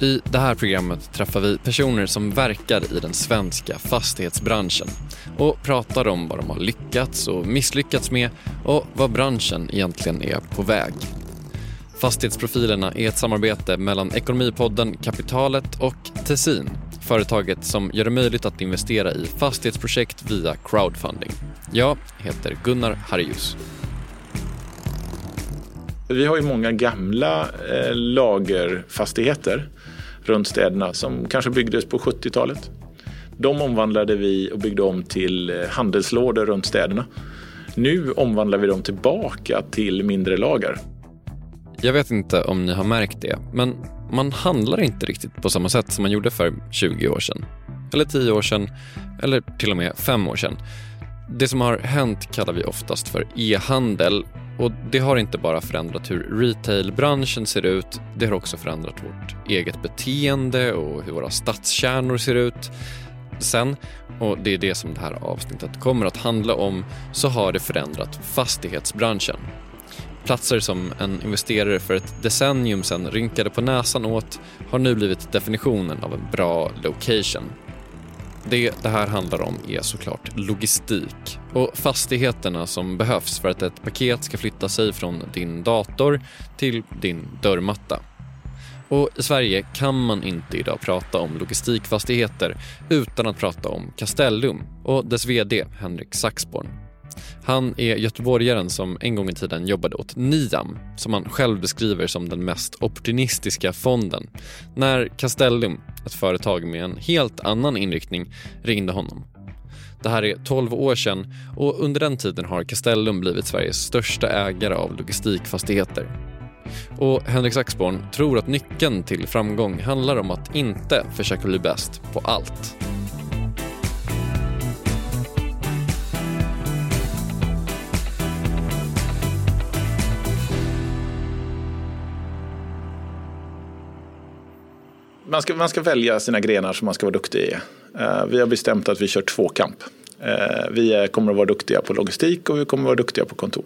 I det här programmet träffar vi personer som verkar i den svenska fastighetsbranschen och pratar om vad de har lyckats och misslyckats med och vad branschen egentligen är på väg. Fastighetsprofilerna är ett samarbete mellan Ekonomipodden Kapitalet och Tessin, företaget som gör det möjligt att investera i fastighetsprojekt via crowdfunding. Jag heter Gunnar Harrius. Vi har ju många gamla eh, lagerfastigheter runt städerna som kanske byggdes på 70-talet. De omvandlade vi och byggde om till eh, handelslådor runt städerna. Nu omvandlar vi dem tillbaka till mindre lager. Jag vet inte om ni har märkt det, men man handlar inte riktigt på samma sätt som man gjorde för 20 år sedan. Eller 10 år sedan, eller till och med 5 år sedan. Det som har hänt kallar vi oftast för e-handel och det har inte bara förändrat hur retailbranschen ser ut, det har också förändrat vårt eget beteende och hur våra stadskärnor ser ut. Sen, och det är det som det här avsnittet kommer att handla om, så har det förändrat fastighetsbranschen. Platser som en investerare för ett decennium sedan rynkade på näsan åt har nu blivit definitionen av en bra location. Det det här handlar om är såklart logistik och fastigheterna som behövs för att ett paket ska flytta sig från din dator till din dörrmatta. Och i Sverige kan man inte idag prata om logistikfastigheter utan att prata om Castellum och dess VD Henrik Saxborn. Han är göteborgaren som en gång i tiden jobbade åt Niam som han själv beskriver som den mest opportunistiska fonden när Castellum, ett företag med en helt annan inriktning, ringde honom. Det här är 12 år sedan och under den tiden har Castellum blivit Sveriges största ägare av logistikfastigheter. Och Henrik Saxborn tror att nyckeln till framgång handlar om att inte försöka bli bäst på allt. Man ska, man ska välja sina grenar som man ska vara duktig i. Uh, vi har bestämt att vi kör tvåkamp. Uh, eh, vi kommer att vara duktiga på logistik och vi kommer att vara duktiga på kontor.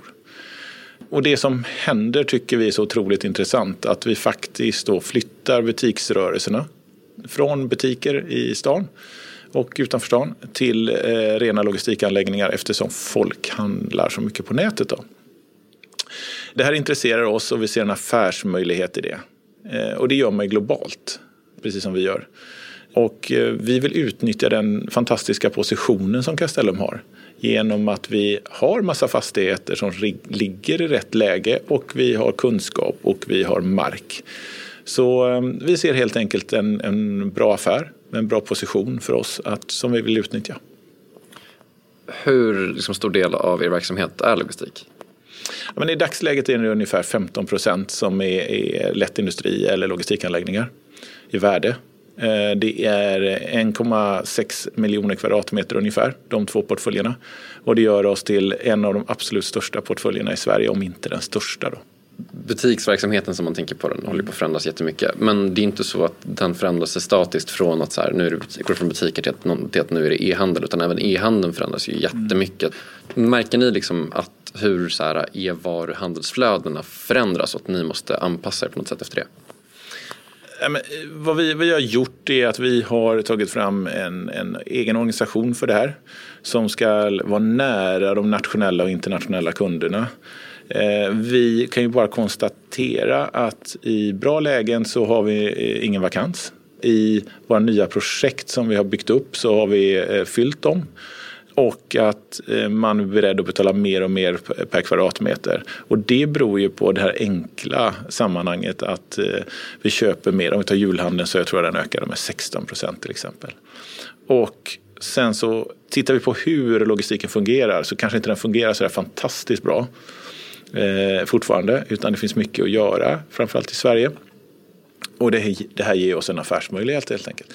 Och det som händer tycker vi är så otroligt intressant. Att vi faktiskt då flyttar butiksrörelserna från butiker i stan och utanför stan till eh, rena logistikanläggningar eftersom folk handlar så mycket på nätet. Då. Det här intresserar oss och vi ser en affärsmöjlighet i det. Eh, och det gör man globalt precis som vi gör. Och eh, vi vill utnyttja den fantastiska positionen som Castellum har genom att vi har massa fastigheter som ligger i rätt läge och vi har kunskap och vi har mark. Så eh, vi ser helt enkelt en, en bra affär, en bra position för oss att, som vi vill utnyttja. Hur liksom, stor del av er verksamhet är logistik? Men I dagsläget är det ungefär 15 procent som är, är lättindustri eller logistikanläggningar i värde. Eh, det är 1,6 miljoner kvadratmeter ungefär, de två portföljerna. Och det gör oss till en av de absolut största portföljerna i Sverige, om inte den största. Då. Butiksverksamheten som man tänker på den håller på att förändras jättemycket. Men det är inte så att den förändras statiskt från att så här, nu är det, går från butiker till att, till att nu är det e-handel. Utan även e-handeln förändras ju jättemycket. Mm. Märker ni liksom att hur så här, e-varuhandelsflödena förändras och att ni måste anpassa er på något sätt efter det? Eh, vad vi, vi har gjort är att vi har tagit fram en, en egen organisation för det här som ska vara nära de nationella och internationella kunderna. Eh, vi kan ju bara konstatera att i bra lägen så har vi eh, ingen vakans. I våra nya projekt som vi har byggt upp så har vi fyllt dem. Och att eh, man är beredd att betala mer och mer per kvadratmeter. Och det beror ju på det här enkla sammanhanget att eh, vi köper mer. Om vi tar julhandeln så jag tror jag den ökade med 16 procent till exempel. Och sen så tittar vi på hur logistiken fungerar så kanske inte den fungerar så där fantastiskt bra eh, fortfarande. Utan det finns mycket att göra, framförallt i Sverige. Och det, det här ger oss en affärsmöjlighet helt enkelt.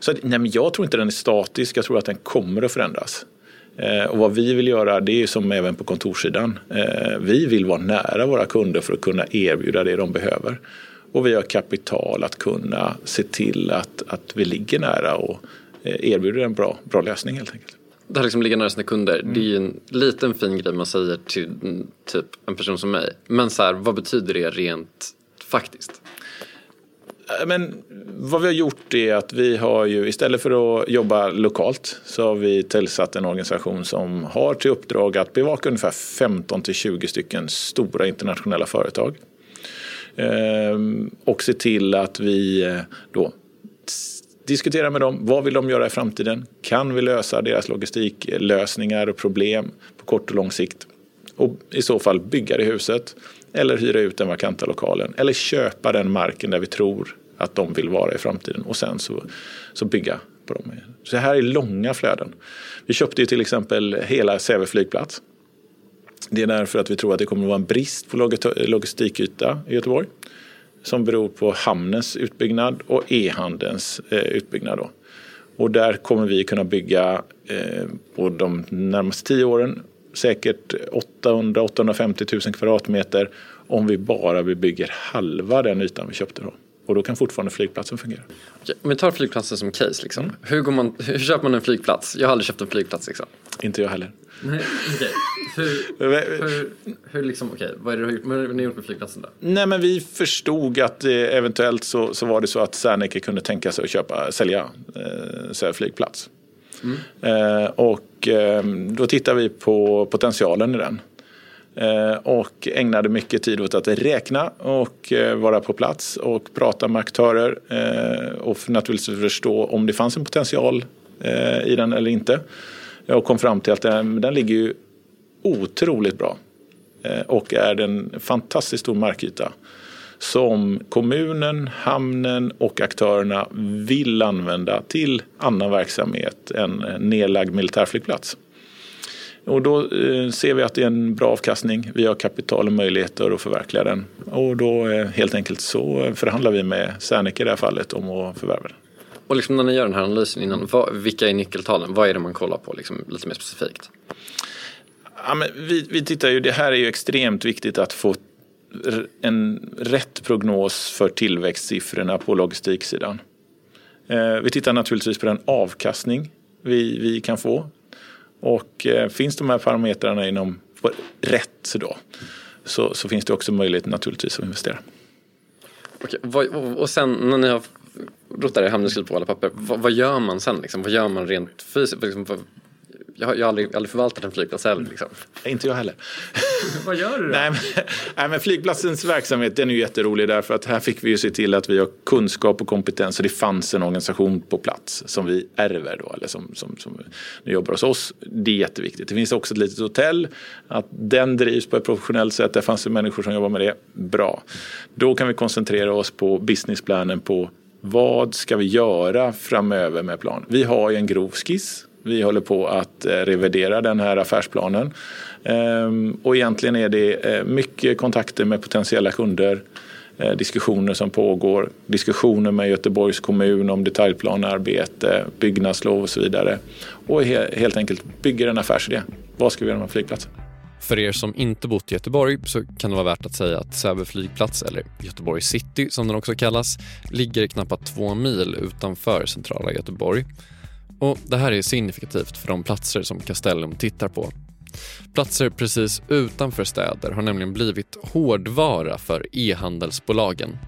Så nej, men jag tror inte den är statisk, jag tror att den kommer att förändras. Eh, och vad vi vill göra det är som även på kontorssidan. Eh, vi vill vara nära våra kunder för att kunna erbjuda det de behöver. Och vi har kapital att kunna se till att, att vi ligger nära och eh, erbjuder en bra, bra lösning helt enkelt. Det här liksom ligga nära sina kunder, mm. det är ju en liten fin grej man säger till mm, typ en person som mig. Men så här, vad betyder det rent faktiskt? Eh, men vad vi har gjort är att vi har ju istället för att jobba lokalt så har vi tillsatt en organisation som har till uppdrag att bevaka ungefär 15 till 20 stycken stora internationella företag. Ehm, och se till att vi eh, då diskuterar med dem. Vad vill de göra i framtiden? Kan vi lösa deras logistiklösningar och problem på kort och lång sikt? Och i så fall bygga det huset eller hyra ut den vakanta lokalen eller köpa den marken där vi tror att de vill vara i framtiden och sen så, så bygga på dem. Så det här är långa flöden. Vi köpte ju till exempel hela Säve flygplats. Det är därför att vi tror att det kommer att vara en brist på logistikyta i Göteborg som beror på hamnens utbyggnad och e-handelns eh, utbyggnad. Då. Och där kommer vi kunna bygga eh, på de närmaste tio åren säkert 800-850 000 kvadratmeter om vi bara bygger halva den ytan vi köpte då. Och då kan fortfarande flygplatsen fungera. Okej, om vi tar flygplatsen som case. Liksom. Mm. Hur, går man, hur köper man en flygplats? Jag har aldrig köpt en flygplats. Liksom. Inte jag heller. Nej, okay. Hur, hur, hur liksom, okay. vad är det du har gjort, med flygplatsen då? Nej men vi förstod att eh, eventuellt så, så var det så att Serneke kunde tänka sig att köpa, sälja eh, flygplats. Mm. Eh, och Ehm, då tittade vi på potentialen i den. Eh, och ägnade mycket tid åt att räkna och eh, vara på plats och prata med aktörer eh, och naturligtvis förstå om det fanns en potential i den eller inte. Jag kom fram till att den, den ligger ju otroligt bra och är en fantastiskt stor markyta som kommunen, hamnen och aktörerna vill använda till annan verksamhet än nedlagd militärflygplats. Och då eh, ser vi att det är en bra avkastning. Vi har kapital och möjligheter att förverkliga den. Och då eh, helt enkelt så förhandlar vi med Serneke i det här fallet om att förvärva den. Och liksom när ni gör den här analysen innan, vad, vilka är nyckeltalen? Vad är det man kollar på liksom, lite mer specifikt? Ja, men vi, vi tittar ju, det här är ju extremt viktigt att få en rätt prognos för tillväxtsiffrorna på logistiksidan. Eh, vi tittar naturligtvis på den avkastning vi, vi kan få och eh, finns de här parametrarna inom rätt då, så, så finns det också möjlighet naturligtvis att investera. Okej, och sen när ni har rotat er i hamnen på alla papper, vad, vad, gör man sen? Liksom? Vad gör man rent fysiskt? Liksom, jag har, jag har aldrig, aldrig förvaltat en flygplats heller. Liksom. Inte jag heller. Vad gör du då? Nej, men, nej, men flygplatsens verksamhet den är ju jätterolig därför att här fick vi ju se till att vi har kunskap och kompetens och det fanns en organisation på plats som vi ärver då, eller som, som, som nu jobbar hos oss. Det är jätteviktigt. Det finns också ett litet hotell, att den drivs på ett professionellt sätt. Där fanns det människor som jobbar med det. Bra. Då kan vi koncentrera oss på businessplanen på vad ska vi göra framöver med plan? Vi har ju en grov skiss vi håller på att eh, revidera den här affärsplanen. Ehm, och egentligen är det eh, mycket kontakter med potentiella kunder, eh, diskussioner som pågår, diskussioner med Göteborgs kommun om detaljplanarbete, byggnadslov och så vidare. Och helt enkelt bygger en affärsidé. Vad ska vi göra med flygplatsen? För er som inte bott i Göteborg så kan det vara värt att säga att Säve flygplats, eller Göteborg city som den också kallas, ligger knappt två mil utanför centrala Göteborg. Och Det här är signifikativt för de platser som Castellum tittar på. Platser precis utanför städer har nämligen blivit hårdvara för e-handelsbolagen.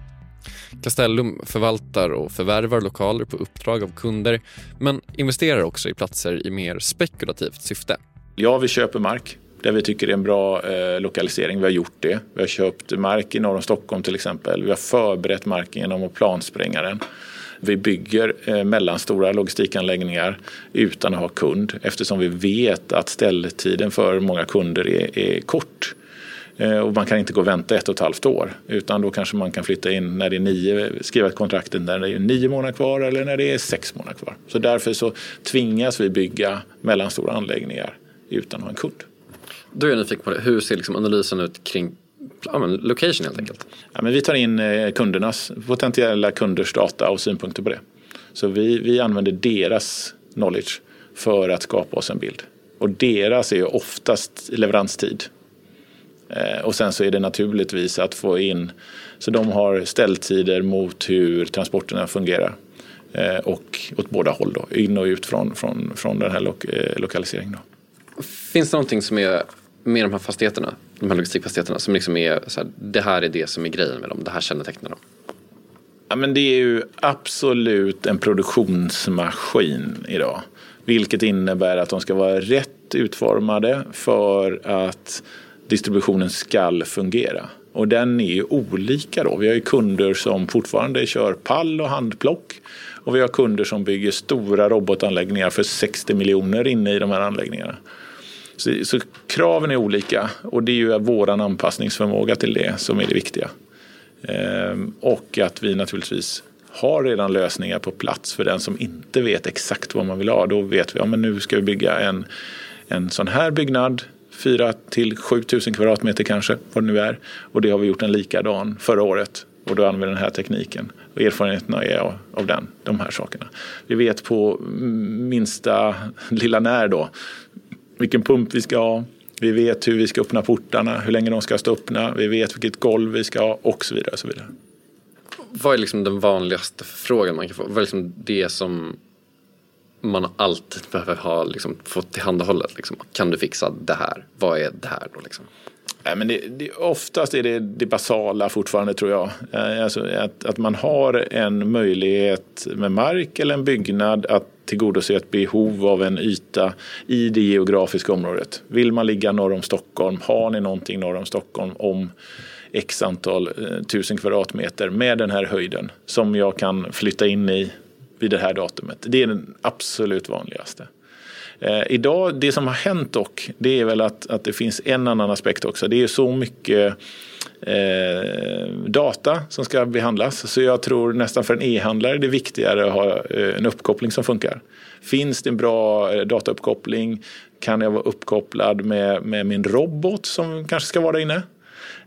Castellum förvaltar och förvärvar lokaler på uppdrag av kunder men investerar också i platser i mer spekulativt syfte. Ja, vi köper mark där vi tycker det är en bra eh, lokalisering. Vi har gjort det. Vi har köpt mark i norr om Stockholm till exempel. Vi har förberett marken genom att planspränga den. Vi bygger eh, mellanstora logistikanläggningar utan att ha kund eftersom vi vet att ställtiden för många kunder är, är kort. Eh, och man kan inte gå och vänta ett och ett halvt år utan då kanske man kan flytta in när det är nio, skriva ett kontrakt när det är nio månader kvar eller när det är sex månader kvar. Så därför så tvingas vi bygga mellanstora anläggningar utan att ha en kund. Då är jag nyfiken på det. Hur ser liksom analysen ut kring ja, men location helt enkelt? Ja, men vi tar in eh, kundernas, potentiella kunders data och synpunkter på det. Så vi, vi använder deras knowledge för att skapa oss en bild. Och deras är oftast leveranstid. Eh, och sen så är det naturligtvis att få in, så de har ställtider mot hur transporterna fungerar. Eh, och åt båda håll då, in och ut från, från, från den här lo lokaliseringen. Då. Finns det någonting som är med de här fastigheterna, de här logistikfastigheterna som liksom är så här, det här är det som är grejen med dem, det här kännetecknar dem? Ja, men det är ju absolut en produktionsmaskin idag. Vilket innebär att de ska vara rätt utformade för att distributionen ska fungera. Och den är ju olika då. Vi har ju kunder som fortfarande kör pall och handplock. Och vi har kunder som bygger stora robotanläggningar för 60 miljoner inne i de här anläggningarna. Så, så kraven är olika och det är ju våran anpassningsförmåga till det som är det viktiga. Ehm, och att vi naturligtvis har redan lösningar på plats för den som inte vet exakt vad man vill ha. Då vet vi att ja, nu ska vi bygga en, en sån här byggnad 4 till 7 000 kvadratmeter kanske, vad det nu är. Och det har vi gjort en likadan förra året och då använder vi den här tekniken. Och erfarenheterna är av, av den, de här sakerna. Vi vet på minsta lilla när då vilken pump vi ska ha. Vi vet hur vi ska öppna portarna, hur länge de ska stå öppna. Vi vet vilket golv vi ska ha och så vidare. Och så vidare. Vad är liksom den vanligaste frågan man kan få? Vad är liksom det som man alltid behöver ha liksom, fått tillhandahållet? Liksom. Kan du fixa det här? Vad är det här då? Liksom? Nej, men det, det, oftast är det det basala fortfarande tror jag. Eh, alltså att, att man har en möjlighet med mark eller en byggnad att tillgodose ett behov av en yta i det geografiska området. Vill man ligga norr om Stockholm, har ni någonting norr om Stockholm om x antal eh, tusen kvadratmeter med den här höjden som jag kan flytta in i vid det här datumet. Det är den absolut vanligaste. Eh, idag, det som har hänt dock, det är väl att, att det finns en annan aspekt också. Det är så mycket eh, data som ska behandlas. Så jag tror nästan för en e-handlare är det viktigare att ha eh, en uppkoppling som funkar. Finns det en bra eh, datauppkoppling? Kan jag vara uppkopplad med, med min robot som kanske ska vara där inne?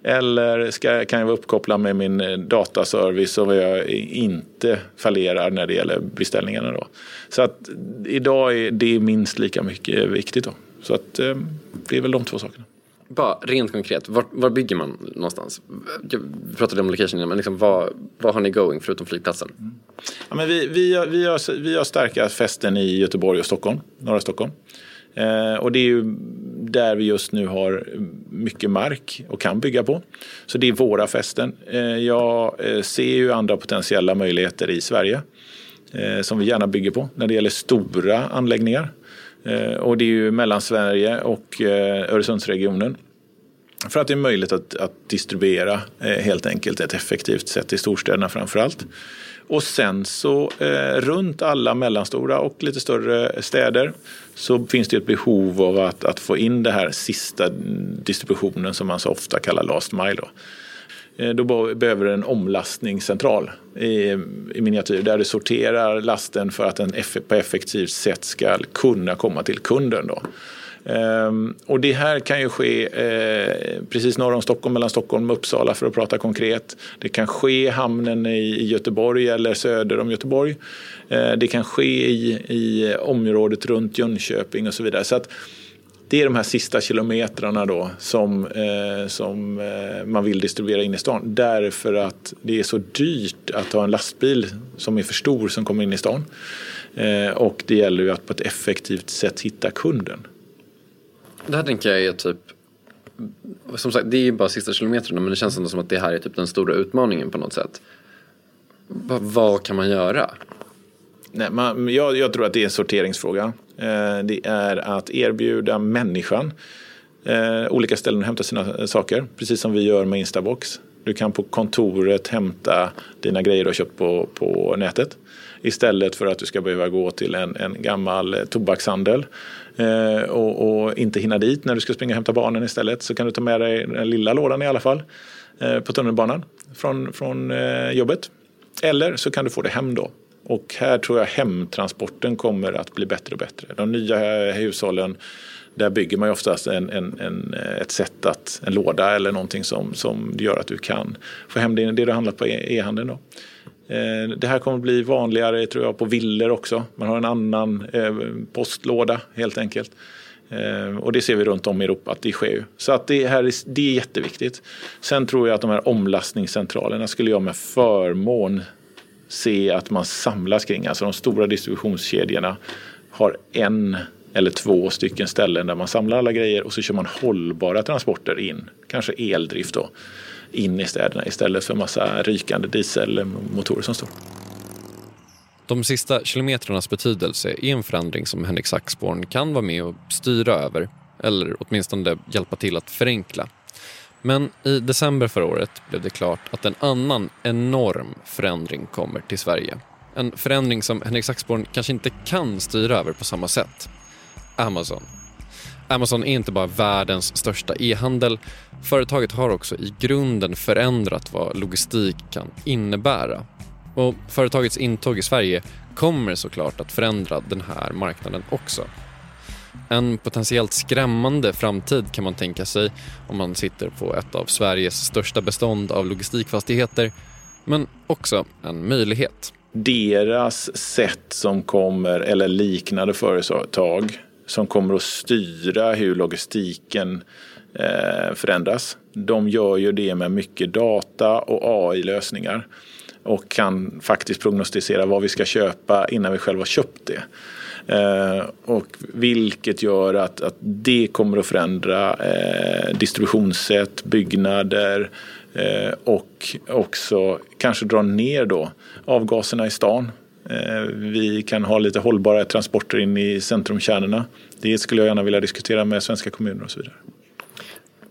Eller ska, kan jag vara uppkopplad med min eh, dataservice så jag inte fallerar när det gäller beställningarna. Då. Så att idag är det minst lika mycket viktigt. Då. Så att eh, det är väl de två sakerna. Bara rent konkret, var, var bygger man någonstans? Vi pratade om location men liksom, vad, vad har ni going förutom flygplatsen? Mm. Ja, men vi, vi, har, vi, har, vi har starka fästen i Göteborg och Stockholm, norra Stockholm. Eh, och det är ju där vi just nu har mycket mark och kan bygga på. Så det är våra fästen. Eh, jag eh, ser ju andra potentiella möjligheter i Sverige eh, som vi gärna bygger på när det gäller stora anläggningar. Och det är ju mellan Sverige och Öresundsregionen. För att det är möjligt att, att distribuera eh, helt enkelt ett effektivt sätt i storstäderna framför allt. Och sen så eh, runt alla mellanstora och lite större städer så finns det ett behov av att, att få in den här sista distributionen som man så ofta kallar last mile. Då. Eh, då behöver en omlastningscentral i, i miniatyr där du sorterar lasten för att den på effektivt sätt ska kunna komma till kunden. Då. Ehm, och det här kan ju ske eh, precis norr om Stockholm, mellan Stockholm och Uppsala för att prata konkret. Det kan ske i hamnen i Göteborg eller söder om Göteborg. Eh, det kan ske i, i området runt Jönköping och så vidare. Så att det är de här sista kilometrarna då som, eh, som eh, man vill distribuera in i stan. Därför att det är så dyrt att ha en lastbil som är för stor som kommer in i stan. Eh, och det gäller ju att på ett effektivt sätt hitta kunden. Det här tänker jag är typ som sagt, det är ju bara sista kilometrarna men det känns ändå som att det här är typ den stora utmaningen på något sätt. Va, vad kan man göra? Nej, man, jag, jag, tror att det är en sorteringsfråga. Eh, det är att erbjuda människan eh, olika ställen att hämta sina eh, saker, precis som vi gör med Instabox. Du kan på kontoret hämta dina grejer du har köpt på, på nätet istället för att du ska behöva gå till en, en gammal tobakshandel eh, och, och, inte hinna dit när du ska springa och hämta barnen istället så kan du ta med dig den lilla lådan i alla fall eh, på tunnelbanan från, från eh, jobbet. Eller så kan du få det hem då. Och här tror jag hemtransporten kommer att bli bättre och bättre. De nya eh, hushållen där bygger man ju oftast en, en, en, eh, ett sätt att, en låda eller någonting som, som gör att du kan få hem det, det du handlat på e- e-handeln. Då. Eh, det här kommer att bli vanligare tror jag, på villor också. Man har en annan eh, postlåda helt enkelt. Eh, och det ser vi runt om i Europa att det sker. Så att det, här det är jätteviktigt. Sen tror jag att de här omlastningscentralerna skulle jag med förmån se att man samlas kring. Alltså de stora distributionskedjorna har en eller två stycken ställen där man samlar alla grejer och så kör man hållbara transporter in, kanske eldrift då, in i städerna istället för massa rykande dieselmotorer som står. De sista kilometrarnas betydelse är en förändring som Henrik Saxborn kan vara med och styra över eller åtminstone hjälpa till att förenkla. Men i december förra året blev det klart att en annan enorm förändring kommer till Sverige. En förändring som Henrik Saxborn kanske inte kan styra över på samma sätt. Amazon. Amazon är inte bara världens största e-handel. Företaget har också i grunden förändrat vad logistik kan innebära. Och företagets intåg i Sverige kommer såklart att förändra den här marknaden också. En potentiellt skrämmande framtid kan man tänka sig om man sitter på ett av Sveriges största bestånd av logistikfastigheter, men också en möjlighet. Deras sätt som kommer, eller liknande företag, som kommer att styra hur logistiken eh, förändras. De gör ju det med mycket data och AI-lösningar och kan faktiskt prognostisera vad vi ska köpa innan vi själva har köpt det. Eh, och vilket gör att, att det kommer att förändra eh, distributionssätt, byggnader eh, och också kanske dra ner då avgaserna i stan. Eh, vi kan ha lite hållbara transporter in i centrumkärnorna. Det skulle jag gärna vilja diskutera med svenska kommuner och så vidare.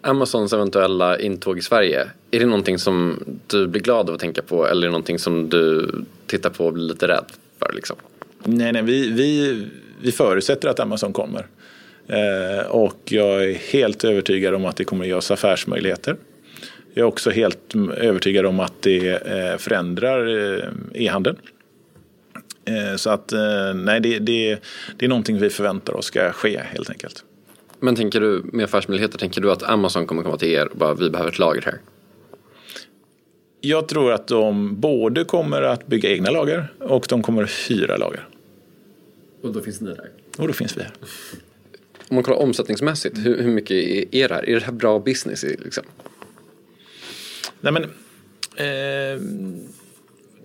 Amazons eventuella intåg i Sverige, är det någonting som du blir glad av att tänka på eller är det någonting som du tittar på och blir lite rädd för? Liksom? Nej, nej vi, vi, vi förutsätter att Amazon kommer. Eh, och jag är helt övertygad om att det kommer att ge oss affärsmöjligheter. Jag är också helt övertygad om att det eh, förändrar eh, e-handeln. Eh, så att eh, nej, det, det, det är någonting vi förväntar oss ska ske helt enkelt. Men tänker du med affärsmöjligheter, tänker du att Amazon kommer komma till er och bara vi behöver ett lager här? Jag tror att de både kommer att bygga egna lager och de kommer att hyra lager. Och då finns ni där? Och då finns vi här. Om man kollar omsättningsmässigt, hur, hur mycket är det här? Är det här bra business? Liksom? Nej men, eh,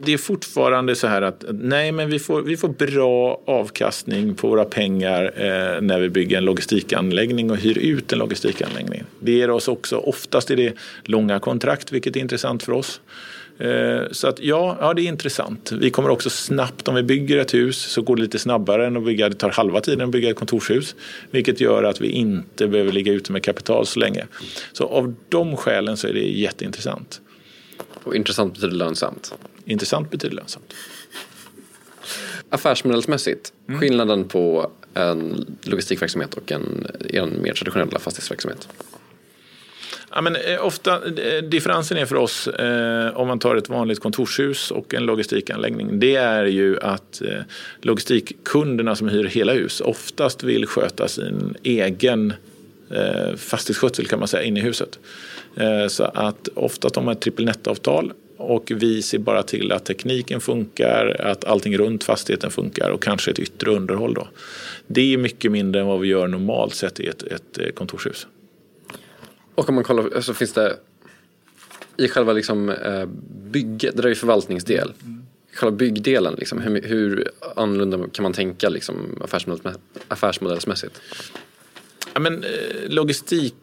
det är fortfarande så här att nej, men vi får, vi får bra avkastning på våra pengar eh, när vi bygger en logistikanläggning och hyr ut en logistikanläggning. Det ger oss också, oftast är det långa kontrakt, vilket är intressant för oss. Eh, så att ja, ja, det är intressant. Vi kommer också snabbt, om vi bygger ett hus så går det lite snabbare än att bygga, det tar halva tiden att bygga ett kontorshus. Vilket gör att vi inte behöver ligga ute med kapital så länge. Så av de skälen så är det jätteintressant. Och intressant betyder lönsamt? Intressant betyder lönsamt. Affärsmodellsmässigt, mm. skillnaden på en logistikverksamhet och en, en mer traditionell fastighetsverksamhet? Ja, men, eh, ofta, eh, differensen är för oss eh, om man tar ett vanligt kontorshus och en logistikanläggning. Det är ju att eh, logistikkunderna som hyr hela hus oftast vill sköta sin egen eh, fastighetsskötsel kan man säga inne i huset. Eh, så att ofta har man ett trippelnettavtal och vi ser bara till att tekniken funkar, att allting runt fastigheten funkar och kanske ett yttre underhåll. Då. Det är mycket mindre än vad vi gör normalt sett i ett, ett eh, kontorshus. Och om man kollar, så alltså finns det i själva liksom, eh, bygget, det där är ju förvaltningsdel. Mm. Själva byggdelen, liksom, hur, hur annorlunda kan man tänka liksom, affärsmodellsmässigt? Ja, men, eh, logistik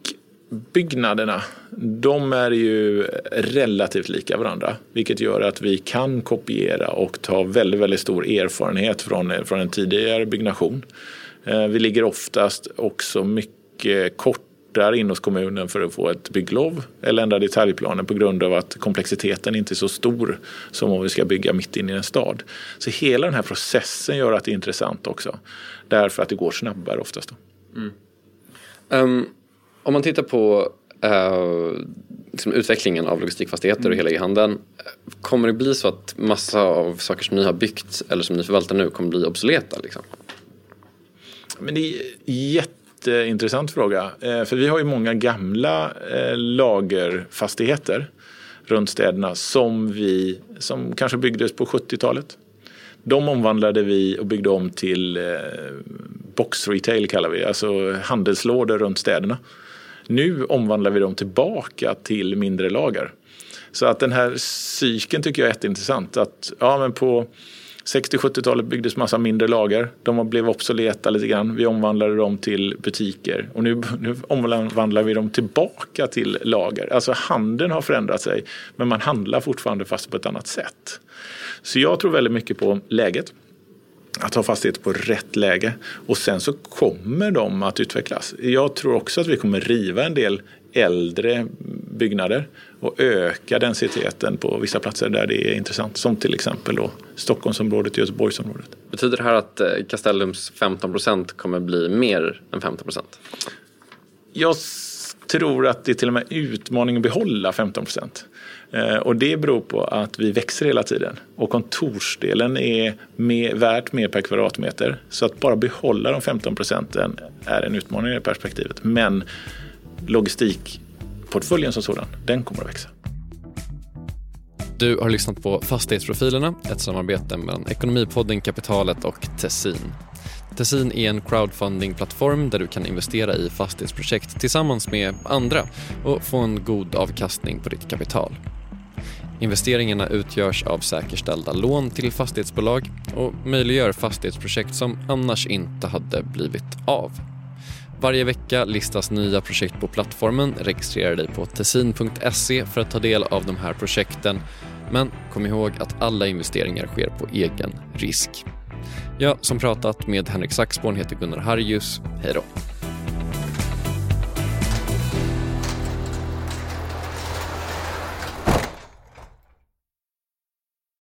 byggnaderna, de är ju relativt lika varandra. Vilket gör att vi kan kopiera och ta väldigt, väldigt stor erfarenhet från, från en tidigare byggnation. Eh, vi ligger oftast också mycket kortare in hos kommunen för att få ett bygglov eller ändra detaljplanen på grund av att komplexiteten inte är så stor som om vi ska bygga mitt inne i en stad. Så hela den här processen gör att det är intressant också. Därför att det går snabbare oftast. Mm. Um om man tittar på uh, liksom utvecklingen av logistikfastigheter mm. och hela e-handeln. Kommer det bli så att massa av saker som ni har byggt eller som ni förvaltar nu kommer bli obsoleta? Liksom? Men det är jätteintressant fråga. Eh, för vi har ju många gamla eh, lagerfastigheter runt städerna som, vi, som kanske byggdes på 70-talet. De omvandlade vi och byggde om till box retail kallar vi alltså handelslådor runt städerna. Nu omvandlar vi dem tillbaka till mindre lager. Så att den här cykeln tycker jag är jätteintressant. Att, ja, men på, 60-70-talet byggdes massa mindre lager. De blev obsoleta lite grann. Vi omvandlade dem till butiker och nu, nu omvandlar vi dem tillbaka till lager. Alltså handeln har förändrat sig men man handlar fortfarande fast på ett annat sätt. Så jag tror väldigt mycket på läget att ha fastigheter på rätt läge. Och sen så kommer de att utvecklas. Jag tror också att vi kommer riva en del äldre byggnader och öka densiteten på vissa platser där det är intressant. Som till exempel då Stockholmsområdet och Göteborgsområdet. Betyder det här att eh, Castellums 15 procent kommer bli mer än 15 procent? Jag tror att det är till och med utmaning att behålla 15 procent. Eh, och det beror på att vi växer hela tiden och kontorsdelen är mer, värt mer per kvadratmeter. Så att bara behålla de 15 procenten är en utmaning i det perspektivet. Men logistikportföljen som sådan, den kommer att växa. Du har lyssnat på Fastighetsprofilerna, ett samarbete mellan Ekonomipodden Kapitalet och Tessin. Tessin är en crowdfundingplattform där du kan investera i fastighetsprojekt tillsammans med andra och få en god avkastning på ditt kapital. Investeringarna utgörs av säkerställda lån till fastighetsbolag och möjliggör fastighetsprojekt som annars inte hade blivit av. Varje vecka listas nya projekt på plattformen. Registrera dig på tessin.se för att ta del av de här projekten. Men kom ihåg att alla investeringar sker på egen risk. Jag som pratat med Henrik Saxborn heter Gunnar Harjus. Hej då.